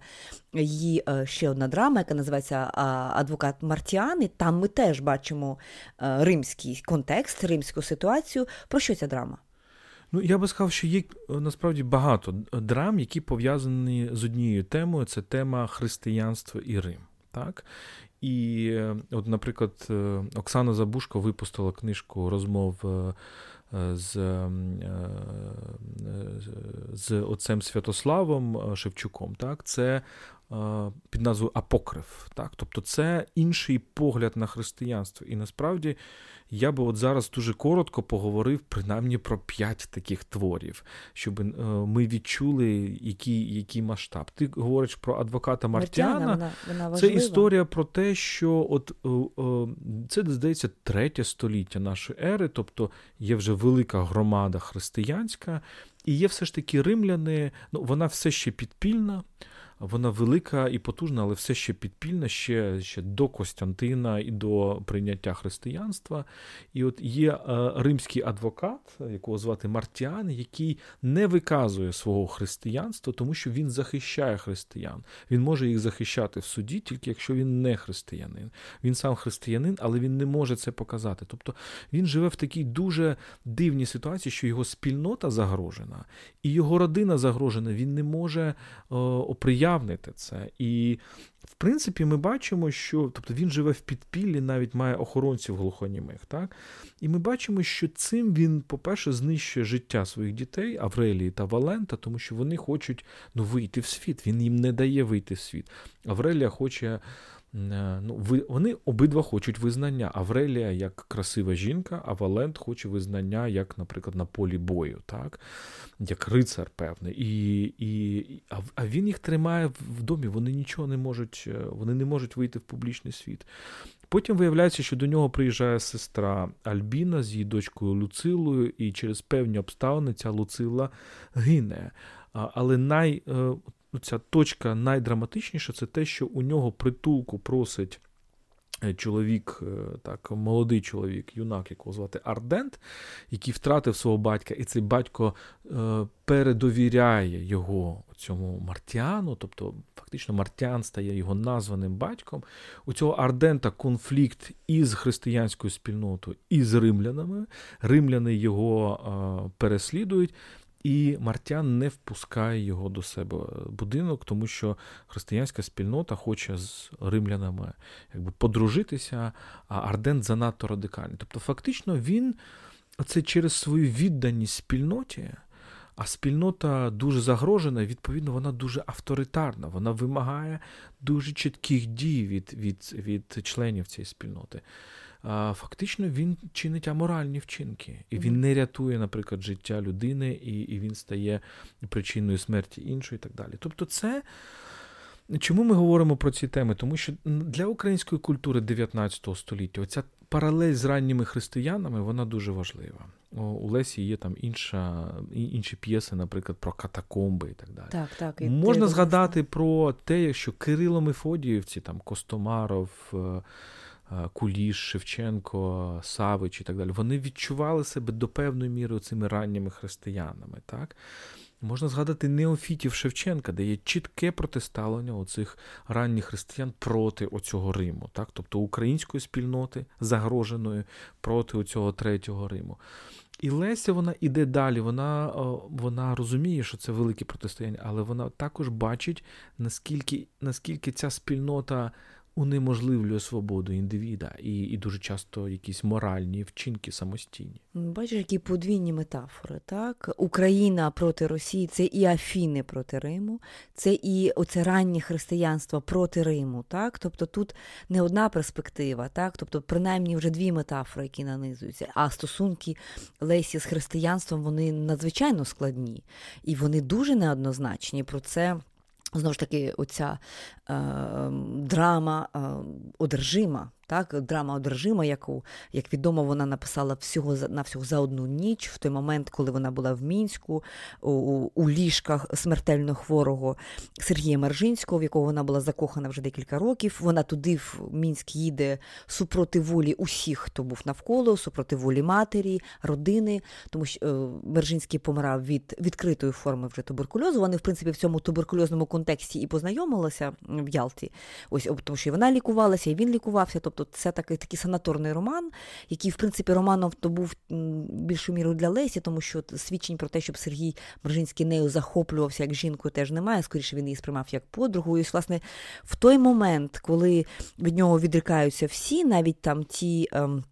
її е, ще одна драма, яка називається Адвокат Мартіани. Там ми теж бачимо е, римський контекст, римську ситуацію. Про що ця драма? Ну, я би сказав, що є е, насправді багато драм, які пов'язані з однією темою: це тема християнства і Рим. Так? І, от, наприклад, Оксана Забушко випустила книжку розмов з з отцем Святославом Шевчуком. Так? Це під назвою Апокриф. Так? Тобто це інший погляд на християнство. І насправді я би от зараз дуже коротко поговорив принаймні про п'ять таких творів, щоб е, ми відчули, який який масштаб. Ти говориш про адвоката Мартяна. Мартяна вона, вона це історія про те, що от е, е, це здається третє століття нашої ери, тобто є вже велика громада християнська, і є все ж таки римляни, ну вона все ще підпільна вона велика і потужна, але все ще підпільна, ще ще до Костянтина і до прийняття християнства. І от є е, римський адвокат, якого звати Мартіан, який не виказує свого християнства, тому що він захищає християн. Він може їх захищати в суді, тільки якщо він не християнин. Він сам християнин, але він не може це показати. Тобто він живе в такій дуже дивній ситуації, що його спільнота загрожена, і його родина загрожена. Він не може оприяти уявнити це. І, в принципі, ми бачимо, що тобто він живе в підпіллі, навіть має охоронців глухонімих. Так? І ми бачимо, що цим він, по-перше, знищує життя своїх дітей, Аврелії та Валента, тому що вони хочуть ну, вийти в світ. Він їм не дає вийти в світ. Аврелія хоче. Е, ну, Вони обидва хочуть визнання. Аврелія як красива жінка, а Валент хоче визнання, як, наприклад, на полі бою, так? як рицар певний. І, і, А він їх тримає в домі, вони нічого не можуть, е, вони не можуть вийти в публічний світ. Потім виявляється, що до нього приїжджає сестра Альбіна з її дочкою Луцилою, і через певні обставини ця Луцила гине. Але най, е, ця точка найдраматичніша це те, що у нього притулку просить. Е, чоловік, е, так, молодий чоловік, юнак, якого звати Ардент, який втратив свого батька, і цей батько е, передовіряє його цьому Мартіану, тобто фактично Мартіан стає його названим батьком. У цього Ардента конфлікт із християнською спільнотою і з римлянами. Римляни його переслідують. І Мартян не впускає його до себе будинок, тому що християнська спільнота хоче з римлянами якби подружитися, а Ардент занадто радикальний. Тобто, фактично, він це через свою відданість спільноті, а спільнота дуже загрожена, відповідно, вона дуже авторитарна, вона вимагає дуже чітких дій від, від, від членів цієї спільноти фактично він чинить аморальні вчинки. І він не рятує, наприклад, життя людини, і і він стає причиною смерті іншої і так далі. Тобто, це. Чому ми говоримо про ці теми? Тому що для української культури 19 століття оця паралель з ранніми християнами вона дуже важлива. У Лесі є там інша, інші п'єси, наприклад, про катакомби і так далі. Так, так, і Можна згадати про те, що Кирило Мефодіївці, там Костомаров. Е, Е, Куліш, Шевченко, Савич і так далі, вони відчували себе до певної міри цими ранніми християнами. так? Можна згадати Неофітів Шевченка, де є чітке протиставлення оцих ранніх християн проти оцього Риму, так? тобто української спільноти загроженої проти оцього третього Риму. І Леся вона іде далі, вона вона розуміє, що це велике протистояння, але вона також бачить, наскільки, наскільки ця спільнота унеможливлює свободу індивіда і і дуже часто якісь моральні вчинки самостійні. Бачиш, які подвійні метафори, так? Україна проти Росії це і Афіни проти Риму, це і оце раннє християнство проти Риму. так? Тобто тут не одна перспектива, так? Тобто, принаймні вже дві метафори, які нанизуються. А стосунки Лесі з християнством вони надзвичайно складні і вони дуже неоднозначні. Про це. Знову ж таки, оця е, драма е, одержима, Так, драма одержима, яку, як відомо, вона написала всього на всього за одну ніч, в той момент, коли вона була в мінську, у, у ліжках смертельно хворого Сергія Мержинського, в якого вона була закохана вже декілька років. Вона туди в Мінськ їде супроти волі усіх, хто був навколо, супроти волі матері, родини, тому що е, Мержинський помирав від відкритої форми вже туберкульозу. Вони, в принципі, в цьому туберкульозному контексті і познайомилися в Ялті. Ось тому, що і вона лікувалася, і він лікувався. Тобто, це такий такий санаторний роман, який, в принципі, романом то був більшою мірою для Лесі, тому що свідчень про те, щоб Сергій Мержинський нею захоплювався як жінкою, теж немає. Скоріше він її сприймав як подругу. І власне, в той момент, коли від нього відрікаються всі, навіть там ті. Ем,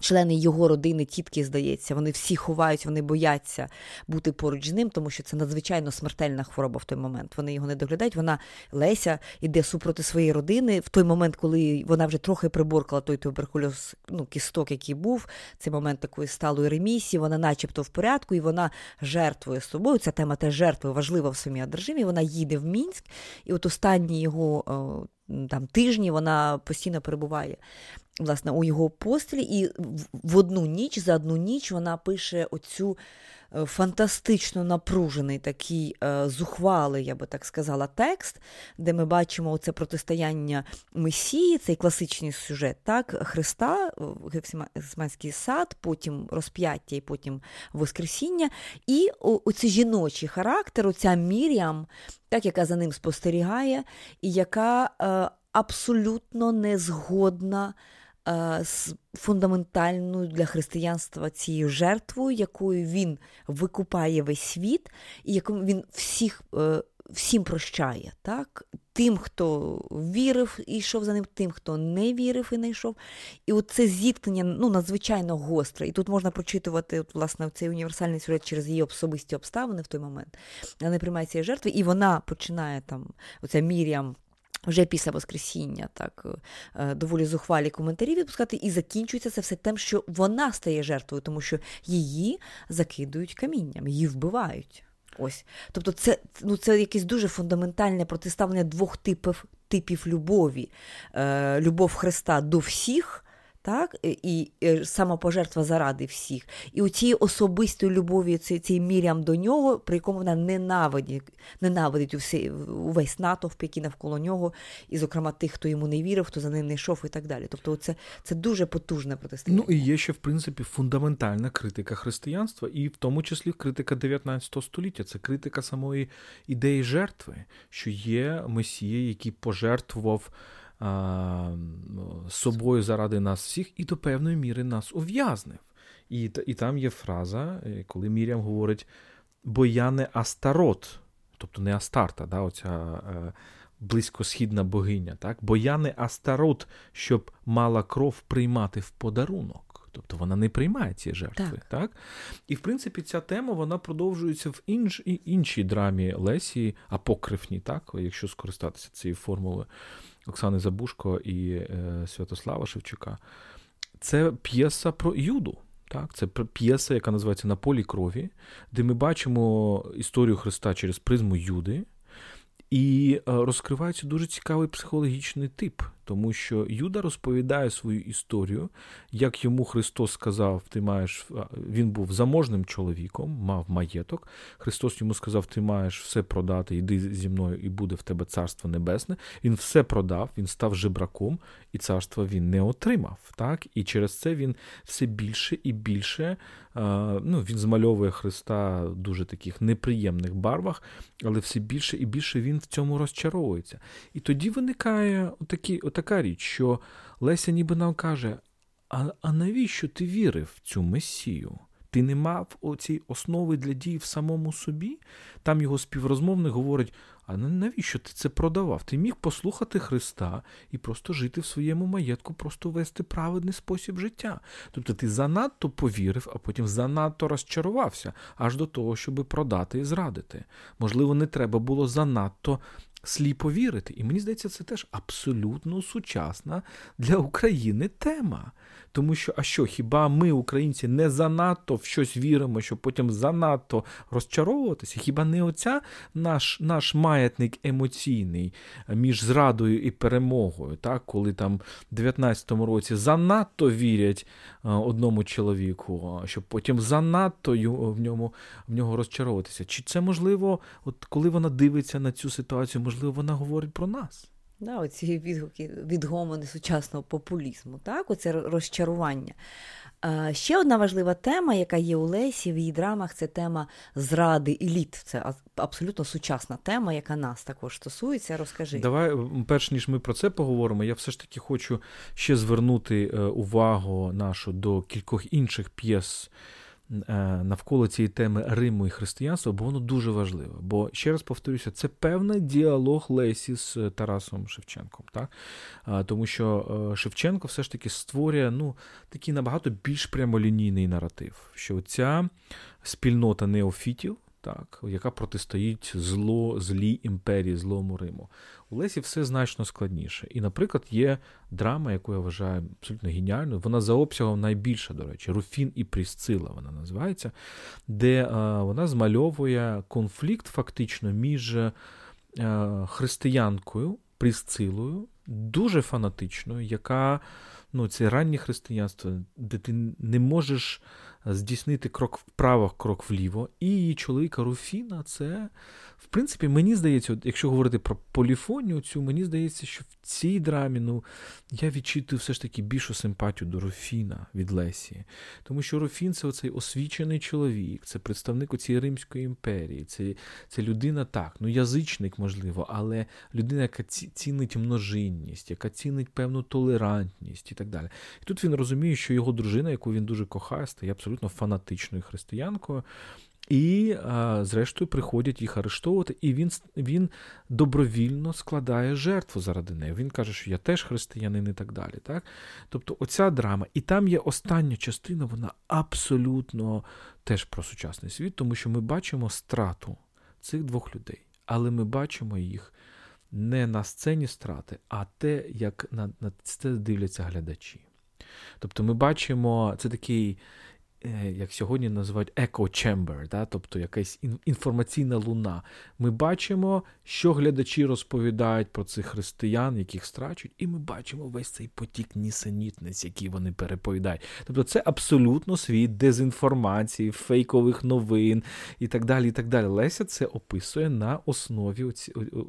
Члени його родини, тітки, здається, вони всі ховають, вони бояться бути поруч з ним, тому що це надзвичайно смертельна хвороба в той момент. Вони його не доглядають. Вона Леся йде супроти своєї родини в той момент, коли вона вже трохи приборкала той туберкульоз, ну, кісток, який був, цей момент такої сталої ремісії, вона, начебто, в порядку, і вона жертвує собою. Ця тема теж жертви важлива в самій одержимі. Вона їде в Мінськ, і от останні його там тижні вона постійно перебуває власне, у його постелі, і в одну ніч, за одну ніч вона пише оцю е, фантастично напружений такий е, зухвалий, я би так сказала, текст, де ми бачимо оце протистояння Месії, цей класичний сюжет, так, Христа, Гефсиманський сад, потім розп'яття і потім Воскресіння. І оцей жіночий характер, оця Мір'ям, так, яка за ним спостерігає, і яка е, абсолютно не згодна фундаментальною для християнства цією жертвою, якою він викупає весь світ, і якому він всіх, е, всім прощає. так? Тим, хто вірив і йшов за ним, тим, хто не вірив і не йшов. І от це зіткнення ну, надзвичайно гостре. І тут можна прочитувати от, власне, цей універсальний сюжет через її особисті обставини в той момент. Вона приймає цієї жертви, і вона починає там, оця Мір'ям вже після Воскресіння так е, доволі зухвалі коментарі відпускати, і закінчується це все тим, що вона стає жертвою, тому що її закидують камінням, її вбивають. Ось. Тобто, це ну, це якесь дуже фундаментальне протиставлення двох типів типів любові. Е, Любов Христа до всіх так, і самопожертва заради всіх. І у цій особистої любові, цей, цей мірям до нього, при якому вона ненавидить ненавидить усі, увесь натовп, який навколо нього, і, зокрема, тих, хто йому не вірив, хто за ним не йшов, і так далі. Тобто, це це дуже потужне протистояння. Ну і є ще, в принципі, фундаментальна критика християнства, і в тому числі критика 19 століття. Це критика самої ідеї жертви, що є месія, який пожертвував собою заради нас всіх і до певної міри нас ув'язнив. І і там є фраза, е, коли Мірям говорить: бо я не Астарот, тобто не Астарта, да, оця е, близькосхідна богиня, так? бо я не Астарот, щоб мала кров приймати в подарунок. Тобто вона не приймає ці жертви. Так. так? І в принципі ця тема вона продовжується в інш, іншій драмі Лесі, апокрифній, так, якщо скористатися цією формулою. Оксани Забушко і е, Святослава Шевчука. Це п'єса про Юду. Так, Це п'єса, яка називається На полі крові, де ми бачимо історію Христа через призму Юди, і е, розкривається дуже цікавий психологічний тип тому що Юда розповідає свою історію, як йому Христос сказав: ти маєш він був заможним чоловіком, мав маєток. Христос йому сказав: Ти маєш все продати, йди зі мною, і буде в тебе царство небесне. Він все продав, він став жебраком, і царство він не отримав. Так? І через це він все більше і більше ну, він змальовує Христа в дуже таких неприємних барвах, але все більше і більше він в цьому розчаровується. І тоді виникає отакі така річ, що Леся ніби нам каже: а, а навіщо ти вірив в цю месію? Ти не мав оцій основи для дій в самому собі? Там його співрозмовник говорить: а навіщо ти це продавав? Ти міг послухати Христа і просто жити в своєму маєтку, просто вести праведний спосіб життя. Тобто ти занадто повірив, а потім занадто розчарувався аж до того, щоб продати і зрадити. Можливо, не треба було занадто сліпо вірити. І мені здається, це теж абсолютно сучасна для України тема. Тому що, а що, хіба ми, українці, не занадто в щось віримо, щоб потім занадто розчаровуватися? Хіба не оця наш наш маятник емоційний між зрадою і перемогою, так? коли там в 19-му році занадто вірять одному чоловіку, щоб потім занадто в ньому в нього розчаровуватися? Чи це можливо, от коли вона дивиться на цю ситуацію, можливо, вона говорить про нас? Да, Оці відгуки відгомони сучасного популізму, так, оце розчарування. Ще одна важлива тема, яка є у Лесі в її драмах, це тема зради еліт. Це абсолютно сучасна тема, яка нас також стосується. Розкажи. Давай, перш ніж ми про це поговоримо, я все ж таки хочу ще звернути е, увагу нашу до кількох інших п'єс. Е, навколо цієї теми Риму і християнства, бо воно дуже важливе. Бо, ще раз повторюся, це певний діалог Лесі з е, Тарасом Шевченком. Так? Тому що е, Шевченко все ж таки створює ну, такий набагато більш прямолінійний наратив, що ця спільнота неофітів так, яка протистоїть зло, злій імперії, злому Риму. У Лесі все значно складніше. І, наприклад, є драма, яку я вважаю абсолютно геніальною. Вона за обсягом найбільша, до речі, Руфін і Прісцила вона називається, де а, вона змальовує конфлікт фактично між а, християнкою Прісцилою, дуже фанатичною, яка ну, це раннє християнство, де ти не можеш здійснити крок вправо, крок вліво. І її чоловіка Руфіна це, в принципі, мені здається, от, якщо говорити про поліфонію, цю, мені здається, що в цій драмі ну, я відчитую все ж таки більшу симпатію до Руфіна від Лесі. Тому що Руфін це оцей освічений чоловік, це представник цієї Римської імперії, це це людина так, ну язичник, можливо, але людина, яка цінить множинність, яка цінить певну толерантність і так далі. І тут він розуміє, що його дружина, яку він дуже кохає, стає абсолютно фанатичною християнкою. І, а, зрештою, приходять їх арештовувати, і він він добровільно складає жертву заради неї. Він каже, що я теж християнин і так далі. Так? Тобто, оця драма, і там є остання частина, вона абсолютно теж про сучасний світ, тому що ми бачимо страту цих двох людей, але ми бачимо їх не на сцені страти, а те, як на, на це дивляться глядачі. Тобто ми бачимо, це такий як сьогодні називають echo chamber, да? тобто якась інформаційна луна. Ми бачимо, що глядачі розповідають про цих християн, яких страчують, і ми бачимо весь цей потік нісенітниць, який вони переповідають. Тобто це абсолютно світ дезінформації, фейкових новин і так далі. і так далі. Леся це описує на основі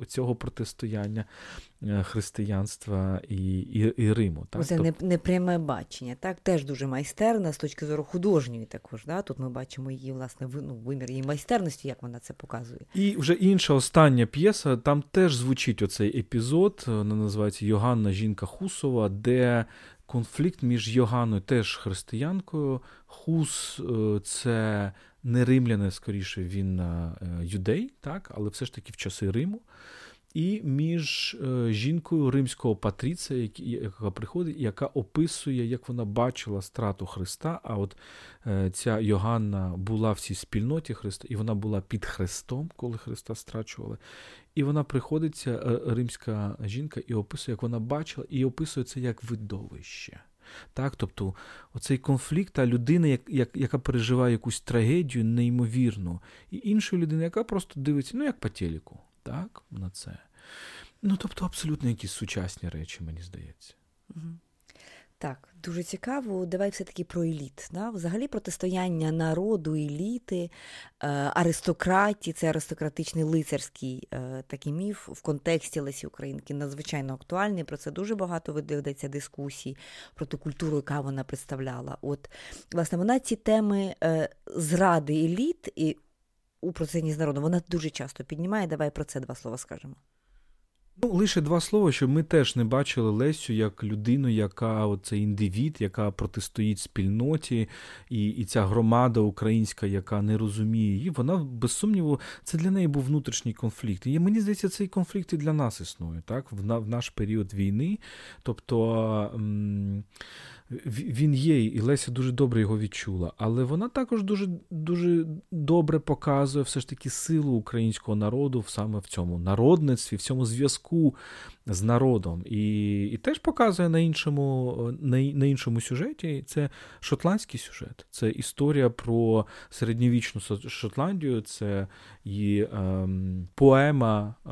цього протистояння Е, християнства і і, і Риму. Так? Це Тоб... непряме бачення, так теж дуже майстерна з точки зору художньої. Також да? тут ми бачимо її власне ну, вимір її майстерності, як вона це показує. І вже інша остання п'єса, там теж звучить оцей епізод, вона називається Йоганна Жінка Хусова, де конфлікт між Йоганною, теж християнкою. Хус е, це не римляне, скоріше, він е, юдей, так, але все ж таки в часи Риму і між е, жінкою римського патріція, яка приходить, яка описує, як вона бачила страту Христа. А от е, ця Йоганна була в цій спільноті Христа, і вона була під Христом, коли Христа страчували. І вона приходить, ця е, римська жінка, і описує, як вона бачила, і описує це як видовище. Так, Тобто оцей конфлікт, та людина, як, як, яка переживає якусь трагедію, неймовірну, і інша людина, яка просто дивиться, ну як по телеку так, на це. Ну, тобто, абсолютно якісь сучасні речі, мені здається. Так, дуже цікаво. Давай все-таки про еліт. Да? Взагалі протистояння народу, еліти, е, аристократії, це аристократичний лицарський е, такий міф в контексті Лесі Українки надзвичайно актуальний. Про це дуже багато ведеться дискусій, про ту культуру, яка вона представляла. От, власне, вона ці теми е, зради еліт і у процесі з. Вона дуже часто піднімає. Давай про це два слова скажемо. Ну, лише два слова, щоб ми теж не бачили Лесю як людину, яка оце індивід, яка протистоїть спільноті, і і ця громада українська, яка не розуміє її, вона без сумніву, це для неї був внутрішній конфлікт. І мені здається, цей конфлікт і для нас існує, так, в, в наш період війни. Тобто. М- він є, і Леся дуже добре його відчула, але вона також дуже дуже добре показує все ж таки силу українського народу саме в цьому народництві, в цьому зв'язку з народом. І і теж показує на іншому на, на іншому сюжеті. Це шотландський сюжет, це історія про середньовічну Шотландію, це і е, поема е,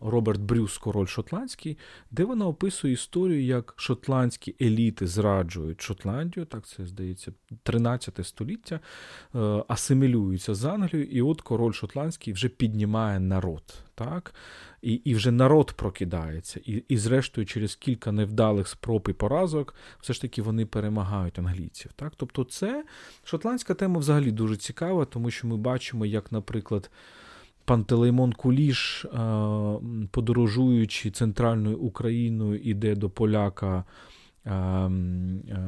Роберт Брюс, Король Шотландський, де вона описує історію, як шотландські еліти зраджують Шотландію, так це здається, 13 століття, е, асимілюються з Англією, і от король шотландський вже піднімає народ. так, І і вже народ прокидається. І, і, зрештою, через кілька невдалих спроб і поразок, все ж таки вони перемагають англійців. Так? Тобто, це шотландська тема взагалі дуже цікава, тому що ми бачимо, як, наприклад. Пантелеймон Куліш, подорожуючи центральною Україною, іде до поляка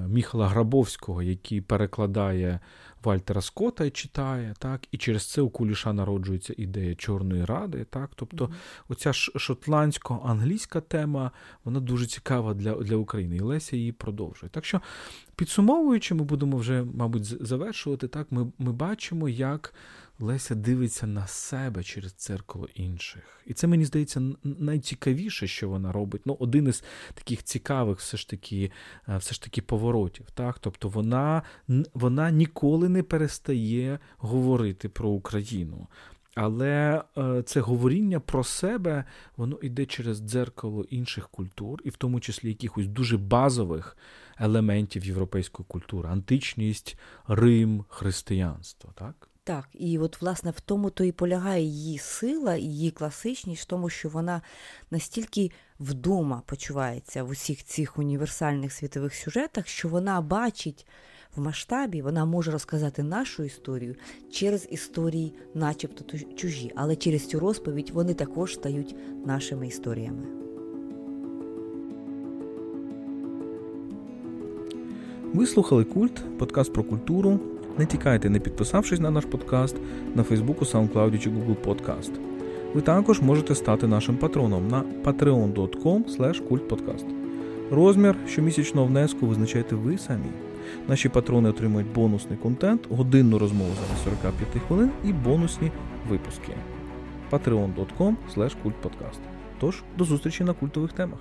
Міхала Грабовського, який перекладає Вальтера Скотта читає, так, і через це у Куліша народжується ідея Чорної Ради. так, Тобто, mm-hmm. оця шотландсько-англійська тема, вона дуже цікава для для України. І Леся її продовжує. Так що, підсумовуючи, ми будемо вже, мабуть, завершувати. так, Ми, Ми бачимо, як. Леся дивиться на себе через церкало інших. І це, мені здається, найцікавіше, що вона робить. Ну, Один із таких цікавих все ж таки е, все ж таки поворотів. Так? Тобто вона, вона ніколи не перестає говорити про Україну. Але е, це говоріння про себе, воно йде через дзеркало інших культур, і в тому числі якихось дуже базових елементів європейської культури: античність, Рим, християнство. Так? Так, і от, власне, в тому то і полягає її сила, її класичність, в тому, що вона настільки вдома почувається в усіх цих універсальних світових сюжетах, що вона бачить в масштабі, вона може розказати нашу історію через історії, начебто чужі, але через цю розповідь вони також стають нашими історіями. Ви слухали культ, подкаст про культуру. Не тікайте, не підписавшись на наш подкаст на Фейсбуку, SoundCloud чи Google Podcast. Ви також можете стати нашим патроном на patreon.com kultpodcast. Розмір щомісячного внеску визначайте ви самі. Наші патрони отримують бонусний контент, годинну розмову за 45 хвилин і бонусні випуски. patreon.com. Тож, до зустрічі на культових темах.